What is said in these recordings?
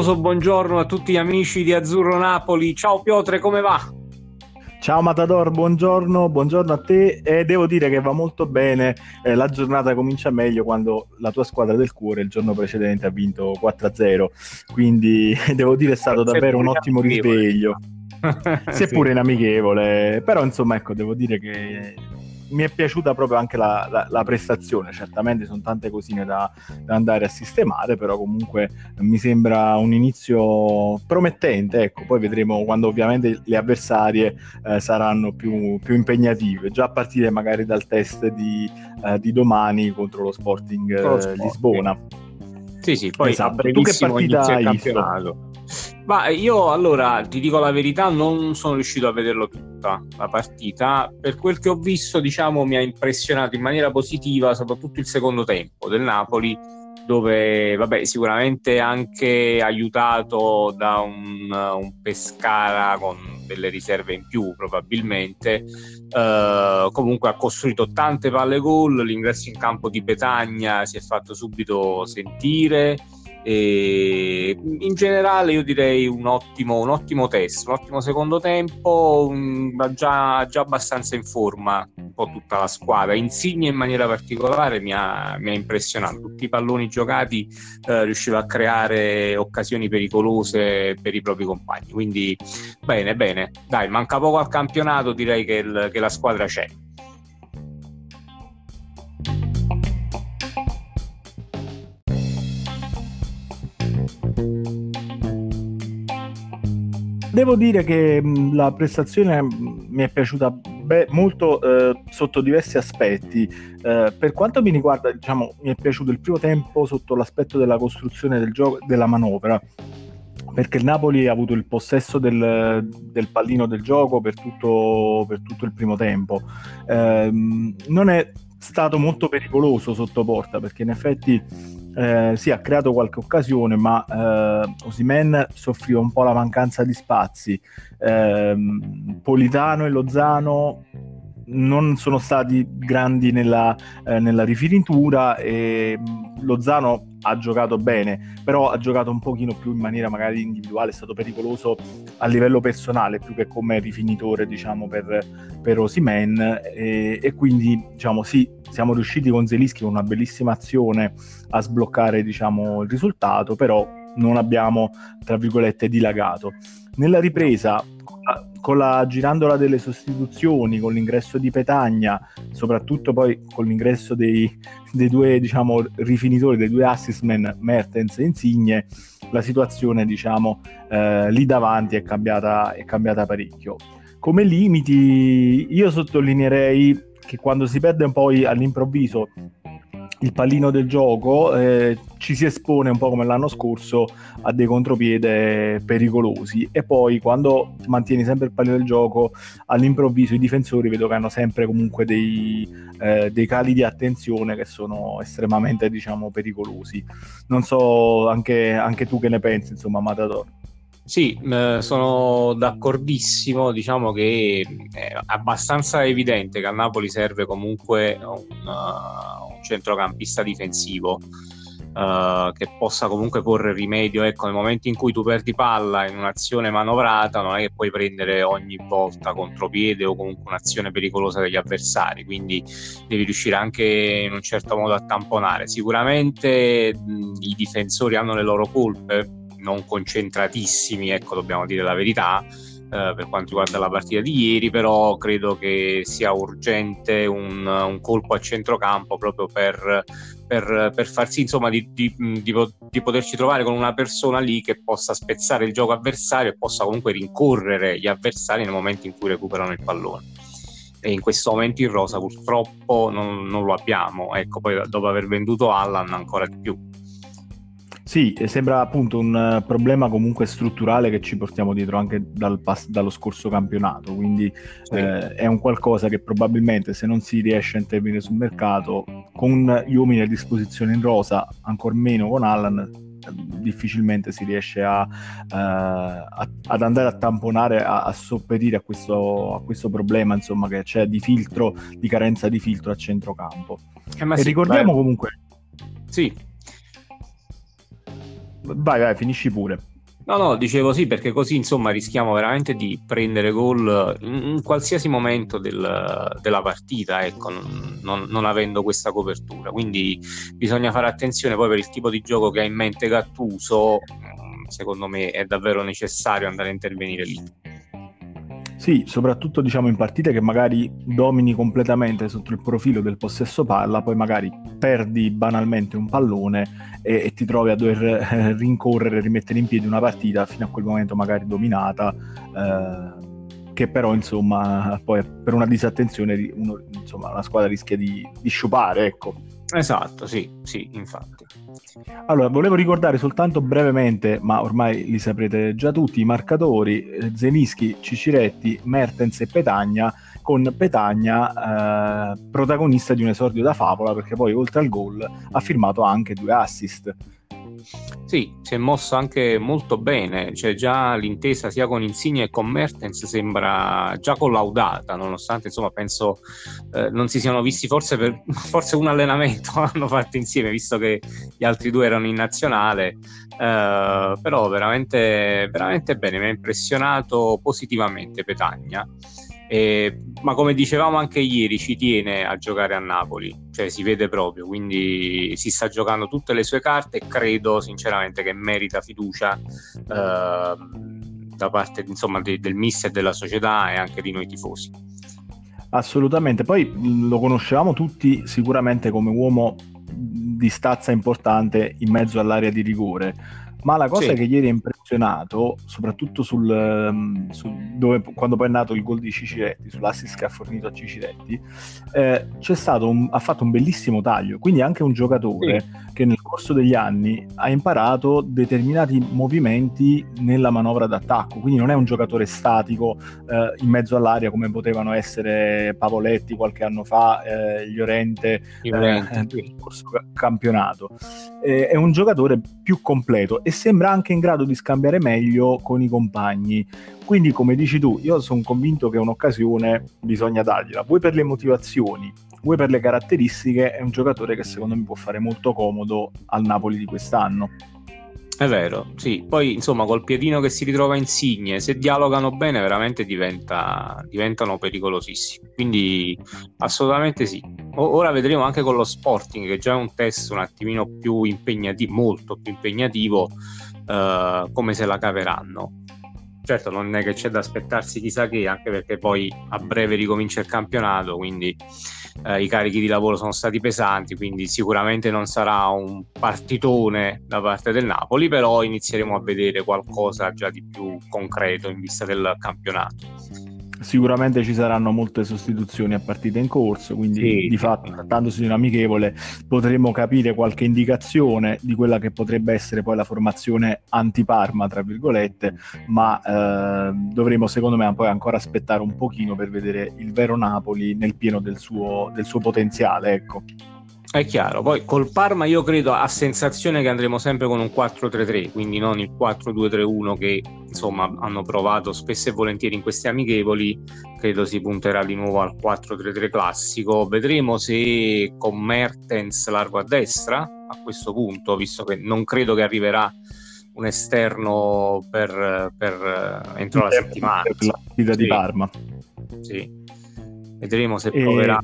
affettuoso buongiorno a tutti gli amici di Azzurro Napoli. Ciao Piotre, come va? Ciao Matador, buongiorno, buongiorno a te e devo dire che va molto bene, eh, la giornata comincia meglio quando la tua squadra del cuore il giorno precedente ha vinto 4-0, quindi devo dire è stato davvero un ottimo risveglio, seppure sì. inamichevole, però insomma ecco devo dire che mi è piaciuta proprio anche la, la, la prestazione, certamente sono tante cosine da, da, andare a sistemare, però comunque mi sembra un inizio promettente, ecco, poi vedremo quando ovviamente le avversarie eh, saranno più, più, impegnative, già a partire magari dal test di, eh, di domani contro lo Sporting eh, Lisbona. Sì, sì, poi esatto. tu che partita hai visto? Ma io allora ti dico la verità, non sono riuscito a vederlo tutta la partita. Per quel che ho visto, diciamo, mi ha impressionato in maniera positiva, soprattutto il secondo tempo del Napoli, dove vabbè, sicuramente anche aiutato da un, un Pescara con delle riserve in più, probabilmente. Eh, comunque ha costruito tante palle gol. L'ingresso in campo di Petagna si è fatto subito sentire e in generale io direi un ottimo, un ottimo test, un ottimo secondo tempo, un, già, già, abbastanza in forma un po' tutta la squadra. Insigne in maniera particolare mi ha, mi ha impressionato, tutti i palloni giocati eh, riusciva a creare occasioni pericolose per i propri compagni, quindi bene, bene, dai, manca poco al campionato, direi che, il, che la squadra c'è. Devo dire che la prestazione mi è piaciuta be- molto eh, sotto diversi aspetti. Eh, per quanto mi riguarda, diciamo, mi è piaciuto il primo tempo sotto l'aspetto della costruzione del gioco, della manovra, perché il Napoli ha avuto il possesso del, del pallino del gioco per tutto, per tutto il primo tempo. Eh, non è stato molto pericoloso sotto porta, perché in effetti eh, sì, ha creato qualche occasione, ma eh, Osimen soffriva un po' la mancanza di spazi. Eh, Politano e Lozano non sono stati grandi nella, eh, nella rifinitura e Lozano ha giocato bene, però ha giocato un pochino più in maniera magari individuale, è stato pericoloso a livello personale più che come rifinitore diciamo per, per Osimen e, e, quindi diciamo sì, siamo riusciti con Zelischi con una bellissima azione a sbloccare diciamo il risultato, però non abbiamo tra virgolette dilagato. Nella ripresa con la girandola delle sostituzioni, con l'ingresso di Petagna, soprattutto poi con l'ingresso dei, dei due diciamo, rifinitori, dei due assistmen Mertens e Insigne, la situazione diciamo, eh, lì davanti è cambiata, è cambiata parecchio. Come limiti io sottolineerei che quando si perde un po' all'improvviso il pallino del gioco, eh, ci si espone un po' come l'anno scorso a dei contropiede pericolosi e poi quando mantieni sempre il pallino del gioco all'improvviso i difensori vedo che hanno sempre comunque dei, eh, dei cali di attenzione che sono estremamente diciamo pericolosi. Non so anche, anche tu che ne pensi insomma Matador. Sì, eh, sono d'accordissimo, diciamo che è abbastanza evidente che a Napoli serve comunque un, un centrocampista difensivo uh, che possa comunque porre rimedio, ecco, nel momento in cui tu perdi palla in un'azione manovrata non è che puoi prendere ogni volta contropiede o comunque un'azione pericolosa degli avversari, quindi devi riuscire anche in un certo modo a tamponare. Sicuramente mh, i difensori hanno le loro colpe, non concentratissimi, ecco, dobbiamo dire la verità. Uh, per quanto riguarda la partita di ieri, però credo che sia urgente un, un colpo a centrocampo proprio per, per, per far sì insomma, di, di, di, di, poterci trovare con una persona lì che possa spezzare il gioco avversario e possa comunque rincorrere gli avversari nel momento in cui recuperano il pallone. E in questo momento in rosa purtroppo non, non lo abbiamo, ecco, poi dopo aver venduto Allan ancora di più. Sì, sembra appunto un eh, problema comunque strutturale che ci portiamo dietro anche dal pass- dallo scorso campionato, quindi sì. eh, è un qualcosa che probabilmente se non si riesce a intervenire sul mercato con gli uomini a disposizione in rosa, ancor meno con Allan, difficilmente si riesce a, uh, a, ad andare a tamponare, a, a sopperire a questo, a questo, problema insomma, che c'è di filtro, di carenza di filtro a centrocampo. Eh, e sì, ricordiamo beh... comunque... Sì, Vai, vai, finisci pure. No, no, dicevo sì, perché così insomma rischiamo veramente di prendere gol in, qualsiasi momento del, della partita, ecco, non, non, avendo questa copertura. Quindi bisogna fare attenzione poi per il tipo di gioco che ha in mente Gattuso, mm, secondo me è davvero necessario andare a intervenire lì. Sì, soprattutto diciamo in partite che magari domini completamente sotto il profilo del possesso palla, poi magari perdi banalmente un pallone e, e ti trovi a dover eh, rincorrere, rimettere in piedi una partita fino a quel momento magari dominata, eh, che però insomma poi per una disattenzione uno, insomma, la squadra rischia di, di sciupare, ecco. Esatto, sì, sì, infatti. Allora, volevo ricordare soltanto brevemente, ma ormai li saprete già tutti, i marcatori eh, Zenischi, Ciciretti, Mertens e Petagna, con Petagna eh, protagonista di un esordio da favola, perché poi oltre al gol ha firmato anche due assist. Sì, si è mosso anche molto bene, cioè già l'intesa sia con Insigne che con Mertens sembra già collaudata, nonostante insomma penso eh, non si siano visti forse per forse un allenamento hanno fatto insieme, visto che gli altri due erano in nazionale, eh, però veramente, veramente bene, mi ha impressionato positivamente Petagna. Eh, ma come dicevamo anche ieri, ci tiene a giocare a Napoli, cioè si vede proprio, quindi si sta giocando tutte le sue carte e credo sinceramente che merita fiducia eh, da parte insomma, de- del mister della società e anche di noi tifosi. Assolutamente, poi lo conoscevamo tutti sicuramente come uomo di stazza importante in mezzo all'area di rigore ma la cosa sì. che ieri ha impressionato, soprattutto sul, um, sul dove, quando poi è nato il gol di Ciciretti, sull'assist che ha fornito a Ciciretti, eh, c'è stato un, ha fatto un bellissimo taglio. Quindi anche un giocatore sì. che nel corso degli anni ha imparato determinati movimenti nella manovra d'attacco. Quindi non è un giocatore statico eh, in mezzo all'aria come potevano essere Pavoletti qualche anno fa, eh, Llorente, Llorente. Eh, nel corso campionato. Eh, è un giocatore più completo e sembra anche in grado di scambiare meglio con i compagni. Quindi, come dici tu, io sono convinto che un'occasione bisogna dargliela, vuoi per le motivazioni, vuoi per le caratteristiche, è un giocatore che secondo me può fare molto comodo al Napoli di quest'anno. È vero, sì. Poi, insomma, col piedino che si ritrova insigne, se dialogano bene, veramente diventa, diventano pericolosissimi. Quindi, assolutamente sì. O- ora vedremo anche con lo Sporting, che già è un test un attimino più impegnativo, molto più impegnativo, eh, come se la caveranno. Certo, non è che c'è da aspettarsi chissà che, anche perché poi a breve ricomincia il campionato, quindi eh, i carichi di lavoro sono stati pesanti, quindi sicuramente non sarà un partitone da parte del Napoli, però inizieremo a vedere qualcosa già di più concreto in vista del campionato. Sicuramente ci saranno molte sostituzioni a partita in corso, quindi sì, di fatto, trattandosi di un amichevole, potremo capire qualche indicazione di quella che potrebbe essere poi la formazione anti-Parma, tra virgolette, ma eh, dovremo secondo me poi ancora aspettare un pochino per vedere il vero Napoli nel pieno del suo, del suo potenziale. Ecco. È chiaro, poi col Parma io credo a sensazione che andremo sempre con un 4-3-3, quindi non il 4-2-3-1 che insomma hanno provato spesso e volentieri in questi amichevoli, credo si punterà di nuovo al 4-3-3 classico. Vedremo se con Mertens largo a destra a questo punto, visto che non credo che arriverà un esterno per, per entro la settimana. Per la partita sì. di Parma. Sì. Vedremo se e... proverà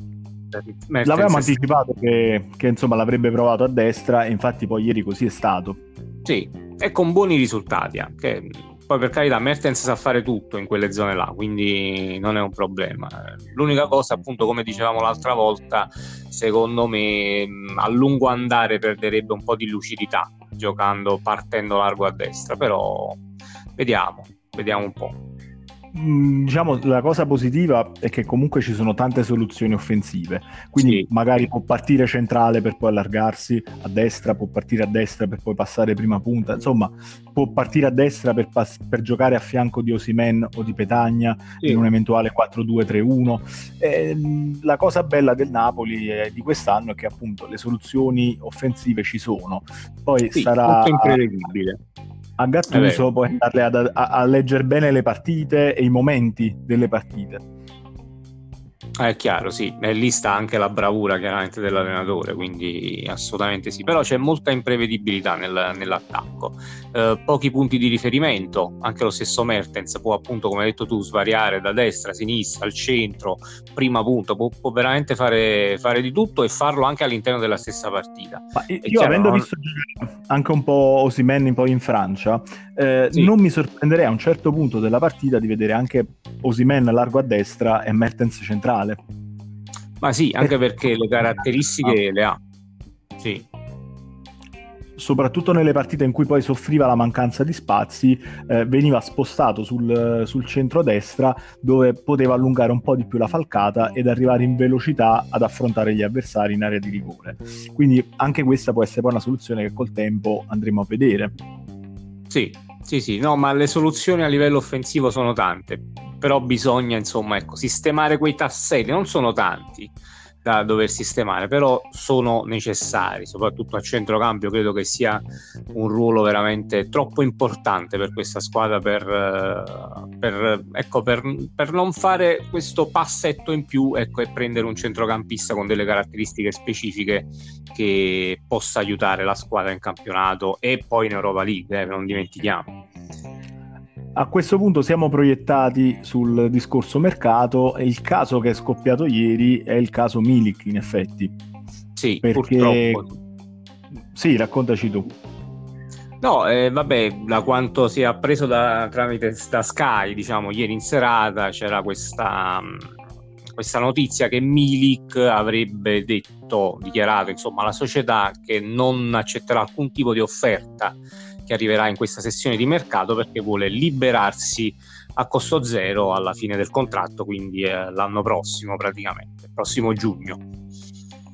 L'avevamo anticipato che, che, insomma l'avrebbe provato a destra e infatti poi ieri così è stato. Sì, e con buoni risultati anche. Poi per carità Mertens sa fare tutto in quelle zone là, quindi non è un problema. L'unica cosa, appunto, come dicevamo l'altra volta, secondo me a lungo andare perderebbe un po' di lucidità giocando partendo largo a destra, però vediamo, vediamo un po'. Mm, diciamo la cosa positiva è che comunque ci sono tante soluzioni offensive. Quindi sì. magari può partire centrale per poi allargarsi a destra può partire a destra per poi passare prima punta. Insomma può partire a destra per, pass- per giocare a fianco di Osimen o di Petagna sì. in un eventuale 4-2-3-1 eh, la cosa bella del Napoli eh, di quest'anno è che appunto le soluzioni offensive ci sono. Poi sì, sarà incredibile a Gattuso puoi andarle a, a, a leggere bene le partite e i momenti delle partite. È chiaro, sì, e lì sta anche la bravura chiaramente dell'allenatore, quindi assolutamente sì, però c'è molta imprevedibilità nel, nell'attacco, eh, pochi punti di riferimento, anche lo stesso Mertens può appunto, come hai detto tu, svariare da destra, a sinistra, al centro, prima punto, può, può veramente fare, fare, di tutto e farlo anche all'interno della stessa partita. Ma io chiaro, avendo non... visto anche un po' Osimen poi in Francia, eh, sì. non mi sorprenderei a un certo punto della partita di vedere anche Osimen largo a destra e Mertens centrale male. Ma sì, anche eh. perché le caratteristiche ah. le ha. Sì. Soprattutto nelle partite in cui poi soffriva la mancanza di spazi, eh, veniva spostato sul, sul centro-destra dove poteva allungare un po' di più la falcata ed arrivare in velocità ad affrontare gli avversari in area di rigore. Quindi anche questa può essere poi una soluzione che col tempo andremo a vedere. Sì, sì, sì, no, ma le soluzioni a livello offensivo sono tante però bisogna insomma ecco, sistemare quei tasselli, non sono tanti da dover sistemare, però sono necessari, soprattutto a centrocampo credo che sia un ruolo veramente troppo importante per questa squadra per, eh, per, ecco, per, per non fare questo passetto in più ecco, e prendere un centrocampista con delle caratteristiche specifiche che possa aiutare la squadra in campionato e poi in Europa League, eh, non dimentichiamo. A questo punto siamo proiettati sul discorso mercato e il caso che è scoppiato ieri è il caso Milik in effetti. Sì, perché... purtroppo. Sì, raccontaci tu. No, eh, vabbè, da quanto si è appreso da, tramite da Sky, diciamo, ieri in serata c'era questa, questa notizia che Milik avrebbe detto, dichiarato, insomma, alla società che non accetterà alcun tipo di offerta che arriverà in questa sessione di mercato perché vuole liberarsi a costo zero alla fine del contratto, quindi eh, l'anno prossimo praticamente, prossimo giugno.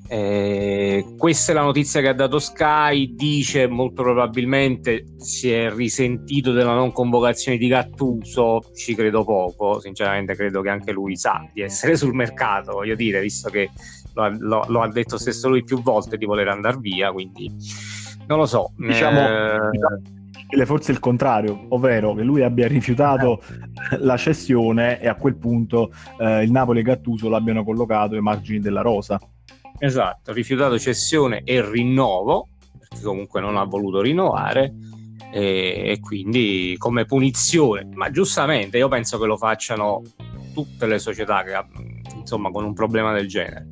Eh, questa è la notizia che ha dato Sky, dice molto probabilmente si è risentito della non convocazione di Gattuso, ci credo poco, sinceramente credo che anche lui sa di essere sul mercato, voglio dire, visto che lo, lo, lo ha detto stesso lui più volte di voler andare via, quindi non lo so. Diciamo, eh... forse il contrario, ovvero che lui abbia rifiutato eh. la cessione e a quel punto eh, il Napoli e Gattuso l'abbiano collocato ai margini della rosa. Esatto, rifiutato cessione e rinnovo, perché comunque non ha voluto rinnovare e, e quindi come punizione, ma giustamente io penso che lo facciano tutte le società che insomma con un problema del genere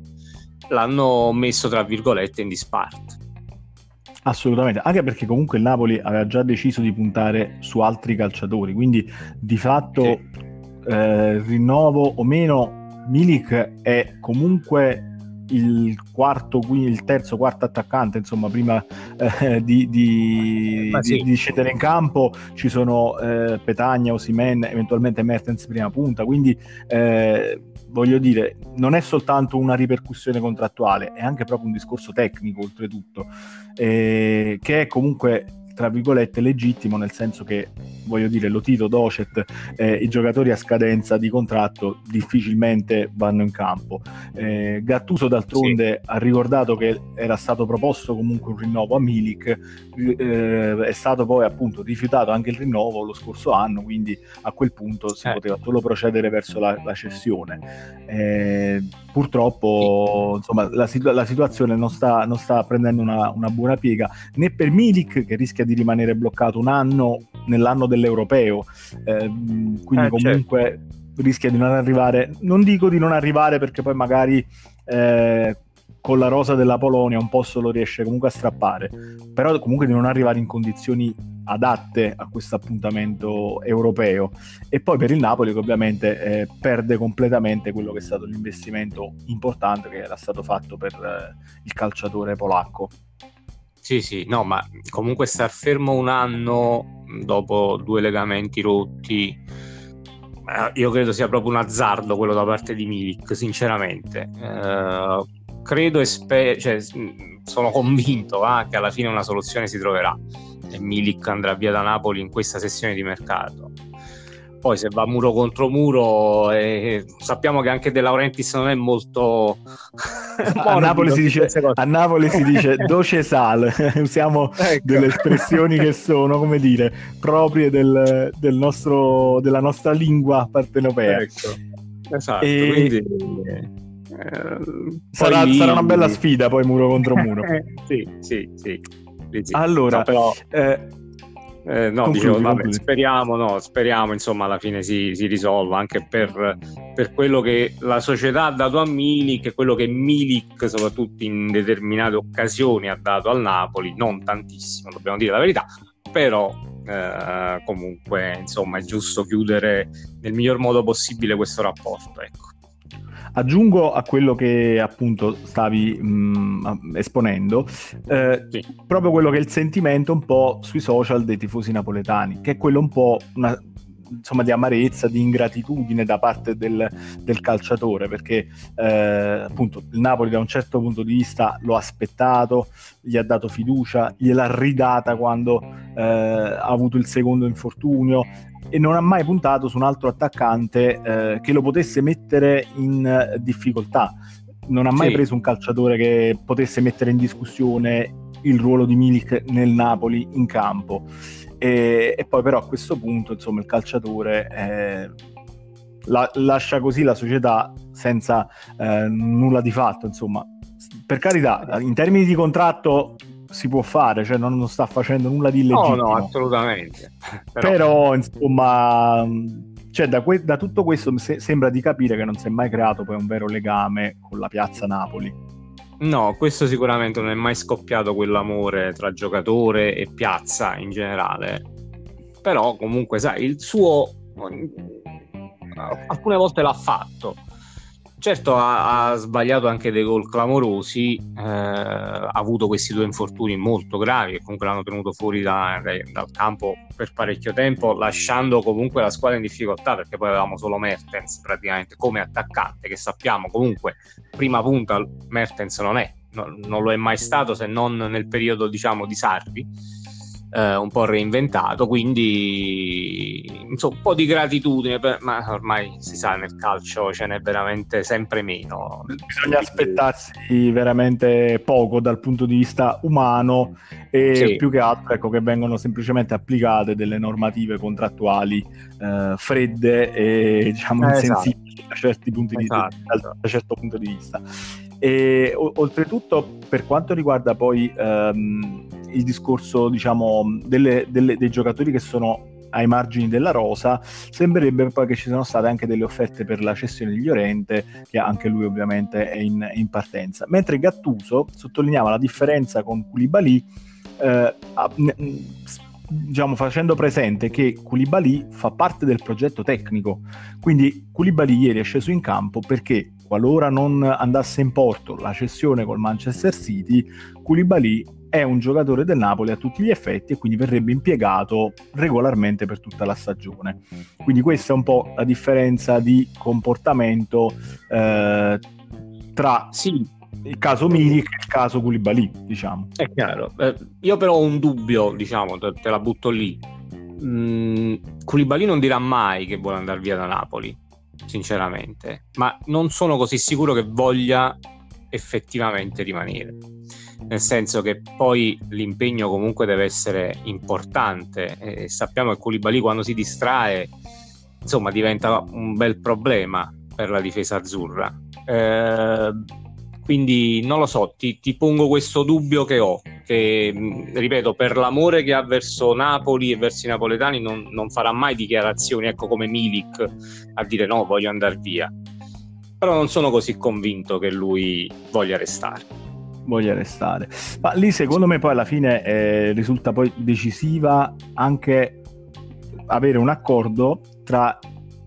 l'hanno messo tra virgolette in disparte Assolutamente, anche perché comunque il Napoli aveva già deciso di puntare su altri calciatori, quindi di fatto sì. eh, rinnovo o meno, Milik è comunque il quarto, quindi il terzo, quarto attaccante, insomma, prima eh, di, di, sì. di, di, scendere in campo ci sono eh, Petagna, Osimen, eventualmente Mertens prima punta, quindi eh, voglio dire, non è soltanto una ripercussione contrattuale, è anche proprio un discorso tecnico, oltretutto, eh, che è comunque tra virgolette legittimo nel senso che voglio dire Lotito, Docet eh, i giocatori a scadenza di contratto difficilmente vanno in campo eh, Gattuso d'altronde sì. ha ricordato che era stato proposto comunque un rinnovo a Milik eh, è stato poi appunto rifiutato anche il rinnovo lo scorso anno quindi a quel punto si eh. poteva solo procedere verso la, la cessione eh, purtroppo insomma la, la situazione non sta, non sta prendendo una, una buona piega né per Milik che rischia rischia di rimanere bloccato un anno nell'anno dell'europeo, eh, quindi eh, comunque certo. rischia di non arrivare, non dico di non arrivare perché poi magari eh, con la rosa della Polonia un posto lo riesce comunque a strappare, però comunque di non arrivare in condizioni adatte a questo appuntamento europeo e poi per il Napoli che ovviamente eh, perde completamente quello che è stato l'investimento importante che era stato fatto per eh, il calciatore polacco. Sì, sì, no, ma comunque star fermo un anno dopo due legamenti rotti, eh, io credo sia proprio un azzardo quello da parte di Milik, sinceramente. Eh, credo e spero, cioè, sono convinto eh, che alla fine una soluzione si troverà. E Milik andrà via da Napoli in questa sessione di mercato. Poi se va muro contro muro eh, sappiamo che anche De Laurentiis non è molto a, Napoli si dice, a Napoli si dice doce sal usiamo ecco. delle espressioni che sono come dire proprie del, del nostro, della nostra lingua partenopea. Ecco. esatto e... quindi Eh, sarà, lì... sarà, una bella sfida poi muro contro muro. sì, sì, sì. sì. Allora, no, però... Eh, eh, no, concludi, dicevo, vabbè, speriamo, no, speriamo insomma alla fine si, si risolva anche per, per, quello che la società ha dato a Milik e quello che Milik soprattutto in determinate occasioni ha dato al Napoli, non tantissimo, dobbiamo dire la verità, però eh, comunque insomma è giusto chiudere nel miglior modo possibile questo rapporto. Ecco. Aggiungo a quello che appunto stavi mh, mm, esponendo, eh, sì. proprio quello che è il sentimento un po' sui social dei tifosi napoletani, che è quello un po' una, insomma, di amarezza, di ingratitudine da parte del, del calciatore, perché eh, appunto il Napoli da un certo punto di vista lo ha aspettato, gli ha dato fiducia, gliel'ha ridata quando eh, ha avuto il secondo infortunio, e non ha mai puntato su un altro attaccante eh, che lo potesse mettere in eh, difficoltà. Non ha mai sì. preso un calciatore che potesse mettere in discussione il ruolo di Milik nel Napoli in campo. E, e poi però a questo punto insomma il calciatore eh, la, lascia così la società senza eh, nulla di fatto insomma per carità in termini di contratto si può fare, cioè non, non sta facendo nulla di illegittimo. No, no, assolutamente. Però, Però insomma, cioè, da, que- da, tutto questo se- sembra di capire che non si è mai creato poi un vero legame con la piazza Napoli. No, questo sicuramente non è mai scoppiato quell'amore tra giocatore e piazza in generale. Però comunque, sai, il suo alcune volte l'ha fatto Certo, ha, ha, sbagliato anche dei gol clamorosi, eh, ha avuto questi due infortuni molto gravi che comunque l'hanno tenuto fuori da, da, dal campo per parecchio tempo, lasciando comunque la squadra in difficoltà perché poi avevamo solo Mertens praticamente come attaccante, che sappiamo comunque prima punta Mertens non è, no, non lo è mai stato se non nel periodo diciamo di Sarri eh, un po' reinventato, quindi insomma, un po' di gratitudine, per, ma ormai si sa nel calcio ce n'è veramente sempre meno. Bisogna aspettarsi veramente poco dal punto di vista umano e sì. più che altro ecco, che vengono semplicemente applicate delle normative contrattuali eh, fredde e diciamo eh, insensibili esatto. da, certi punti esatto. di, da, da certo punto di vista. E o, oltretutto, per quanto riguarda poi ehm, il discorso, diciamo, delle, delle, dei giocatori che sono ai margini della rosa, sembrerebbe poi che ci siano state anche delle offerte per la cessione di Llorente, che anche lui ovviamente è in, in partenza. Mentre Gattuso sottolineava la differenza con Koulibaly, eh, diciamo, facendo presente che Koulibaly fa parte del progetto tecnico, quindi Koulibaly ieri è sceso in campo perché qualora non andasse in porto la cessione col Manchester City, Koulibaly è un giocatore del Napoli a tutti gli effetti e quindi verrebbe impiegato regolarmente per tutta la stagione. Quindi questa è un po' la differenza di comportamento eh, tra sì. il caso Milik e il caso Koulibaly, diciamo. È chiaro. Eh, io però ho un dubbio, diciamo, te, te la butto lì. Mm, Koulibaly non dirà mai che vuole andare via da Napoli sinceramente, ma non sono così sicuro che voglia effettivamente rimanere. Nel senso che poi l'impegno comunque deve essere importante e sappiamo che Koulibaly quando si distrae insomma diventa un bel problema per la difesa azzurra. Eh, quindi non lo so, ti, ti, pongo questo dubbio che ho, che ripeto, per l'amore che ha verso Napoli e verso i napoletani non, non farà mai dichiarazioni, ecco come Milik a dire no, voglio andare via. Però non sono così convinto che lui voglia restare. Voglia restare. Ma lì secondo me poi alla fine eh, risulta poi decisiva anche avere un accordo tra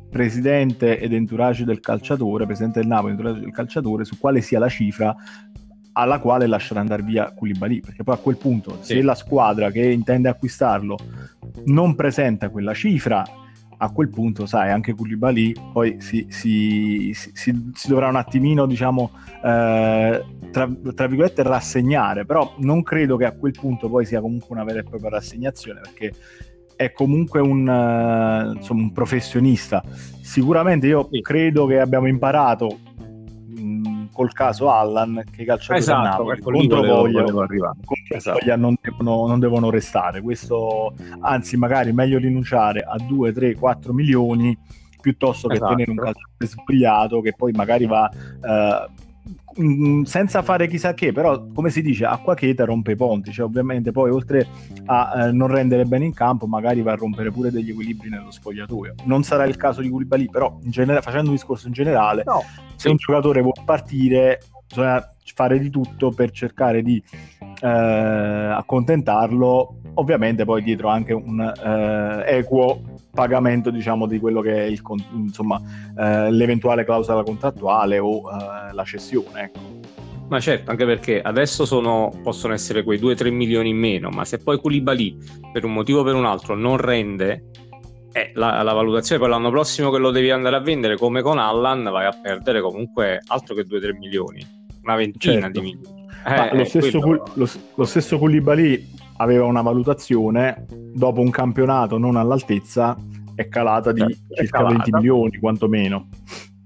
presidente ed entourage del calciatore, presidente del Napoli, entourage del calciatore, su quale sia la cifra alla quale lasciare andare via Koulibaly, perché poi a quel punto sì. se la squadra che intende acquistarlo non presenta quella cifra, a quel punto, sai, anche Koulibaly poi si, si, si, si dovrà un attimino, diciamo, eh, tra, tra, virgolette rassegnare, però non credo che a quel punto poi sia comunque una vera e propria rassegnazione, perché è comunque un, uh, insomma, un professionista. Sicuramente io credo che abbiamo imparato col caso Allan che i calciatori esatto, Napoli contro Voglia, esatto. Voglia non, devono, non, devono, restare. Questo, anzi, magari meglio rinunciare a 2, 3, 4 milioni piuttosto che esatto. tenere un calciatore sbagliato che poi magari va mm, senza fare chissà che, però come si dice, acqua cheta rompe i ponti, cioè ovviamente poi oltre a eh, non rendere bene in campo, magari va a rompere pure degli equilibri nello spogliatoio. Non sarà il caso di Koulibaly, però in genere, facendo un discorso in generale, no, se un giocatore vuole partire, bisogna fare di tutto per cercare di eh, accontentarlo, ovviamente poi dietro anche un eh, equo pagamento diciamo di quello che è il, insomma, eh, l'eventuale clausola contrattuale o eh, la cessione ecco. Ma certo, anche perché adesso sono, possono essere quei 2-3 milioni in meno, ma se poi Koulibaly per un motivo o per un altro non rende, eh, la, la, valutazione per l'anno prossimo che lo devi andare a vendere come con Allan vai a perdere comunque altro che 2-3 milioni, una ventina certo. di milioni. Eh, lo, stesso, quello... lo, lo stesso Koulibaly aveva una valutazione dopo un campionato non all'altezza è calata di certo, circa calata. 20 milioni quantomeno.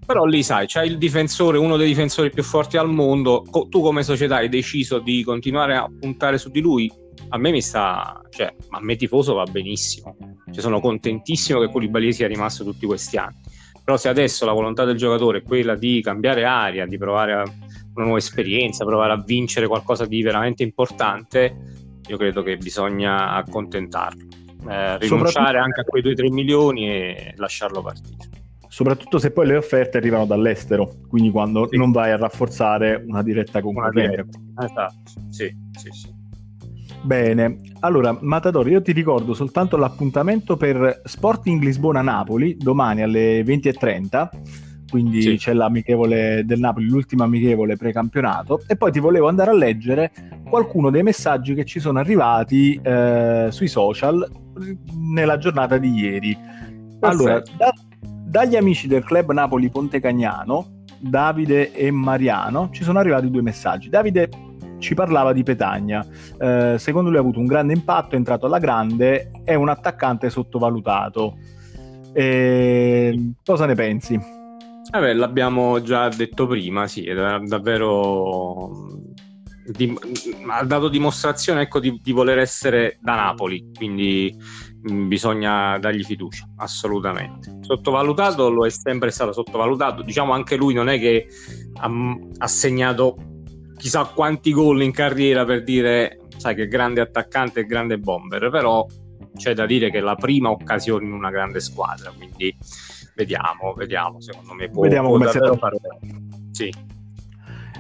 Però lì sai c'è il difensore uno dei difensori più forti al mondo. Tu come società hai deciso di continuare a puntare su di lui? A me mi sta cioè a me tifoso va benissimo. Cioè, sono contentissimo che Koulibaly sia rimasto tutti questi anni però se adesso la volontà del giocatore è quella di cambiare aria di provare a una nuova esperienza provare a vincere qualcosa di veramente importante io credo che bisogna accontentarlo, eh, rinunciare anche a quei 2-3 milioni e lasciarlo partire. Soprattutto se poi le offerte arrivano dall'estero, quindi quando sì. non vai a rafforzare una diretta concorrenza. Esatto, sì, sì, sì. Bene, allora Matador, io ti ricordo soltanto l'appuntamento per Sporting Lisbona-Napoli domani alle 20.30 quindi sì. c'è l'amichevole del Napoli, l'ultima amichevole precampionato, e poi ti volevo andare a leggere qualcuno dei messaggi che ci sono arrivati eh, sui social nella giornata di ieri. Perfetto. Allora, da, dagli amici del club Napoli Ponte Cagnano, Davide e Mariano, ci sono arrivati due messaggi. Davide ci parlava di Petagna. Eh, secondo lui ha avuto un grande impatto, è entrato alla grande, è un attaccante sottovalutato. Eh, cosa ne pensi? Vabbè, l'abbiamo già detto prima, sì, è davvero di, ha dato dimostrazione ecco, di, di, voler essere da Napoli, quindi mm, bisogna dargli fiducia, assolutamente. Sottovalutato lo è sempre stato sottovalutato, diciamo anche lui non è che ha, ha segnato chissà quanti gol in carriera per dire, sai che grande attaccante e grande bomber, però c'è da dire che è la prima occasione in una grande squadra, quindi vediamo, vediamo, secondo me può, vediamo può come sarà. Fare... Sì.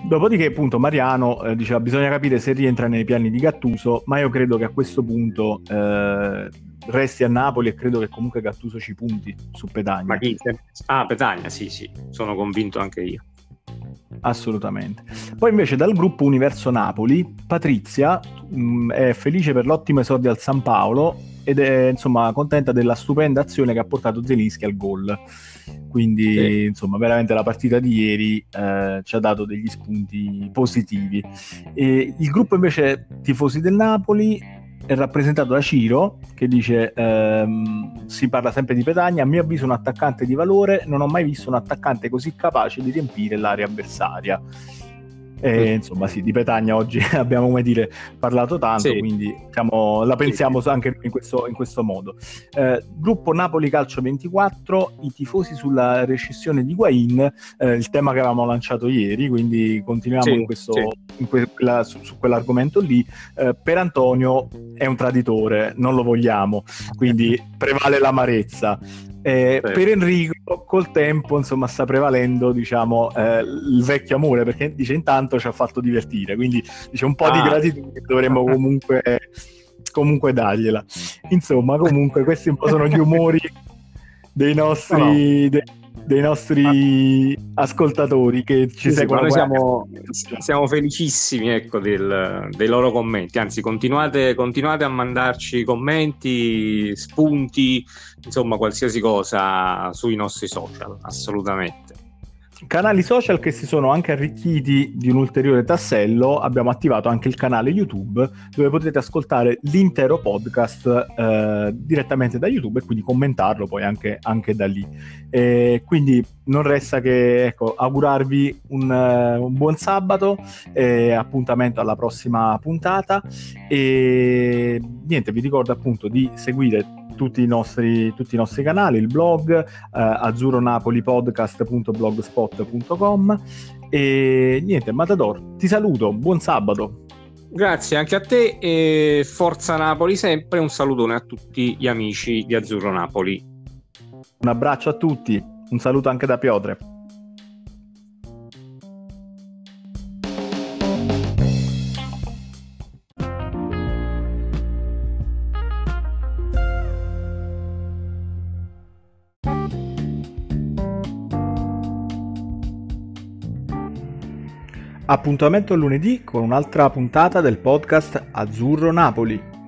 Dopodiché, appunto, Mariano eh, diceva bisogna capire se rientra nei piani di Gattuso, ma io credo che a questo punto eh, resti a Napoli e credo che comunque Gattuso ci punti su Petagna. Ma chi? Ah, Petagna, sì, sì, sono convinto anche io. Assolutamente. Poi invece dal gruppo Universo Napoli, Patrizia mh, mm, è felice per l'ottimo esordio al San Paolo ed è insomma contenta della stupenda azione che ha portato Zelinski al gol. Quindi sì. insomma veramente la partita di ieri eh, ci ha dato degli spunti positivi. E il gruppo invece tifosi del Napoli è rappresentato da Ciro che dice ehm, si parla sempre di Petagna a mio avviso un attaccante di valore non ho mai visto un attaccante così capace di riempire l'area avversaria e, insomma, sì, di Petagna oggi abbiamo come dire parlato tanto, sì. quindi diciamo, la pensiamo sì, anche in questo, in questo modo. Eh, gruppo Napoli Calcio 24, i tifosi sulla rescissione di Guain, eh, il tema che avevamo lanciato ieri, quindi continuiamo in questo, que- quella, su, su, quell'argomento lì. Eh, per Antonio è un traditore, non lo vogliamo, quindi prevale l'amarezza. Eh, sì. Per Enrico col tempo insomma sta prevalendo diciamo eh, il vecchio amore perché dice intanto ci ha fatto divertire quindi dice un po' ah. di gratitudine dovremmo comunque comunque dargliela insomma comunque questi un po' sono gli umori dei nostri, no, no. De, dei nostri ascoltatori che ci sì, seguono. Noi siamo, siamo, felicissimi ecco, del, dei loro commenti, anzi continuate, continuate, a mandarci commenti, spunti, insomma qualsiasi cosa sui nostri social, assolutamente. Canali social che si sono anche arricchiti di un ulteriore tassello, abbiamo attivato anche il canale YouTube dove potete ascoltare l'intero podcast eh, direttamente da YouTube e quindi commentarlo poi anche, anche da lì. E quindi non resta che ecco, augurarvi un, uh, un, buon sabato e appuntamento alla prossima puntata e niente vi ricordo appunto di seguire tutti i nostri, tutti i nostri canali, il blog eh, azzurronapolipodcast.blogspot.com e niente, Matador, ti saluto, buon sabato. Grazie anche a te e forza Napoli sempre, un salutone a tutti gli amici di Azzurro Napoli. Un abbraccio a tutti, un saluto anche da Piotre. Appuntamento lunedì con un'altra puntata del podcast Azzurro Napoli.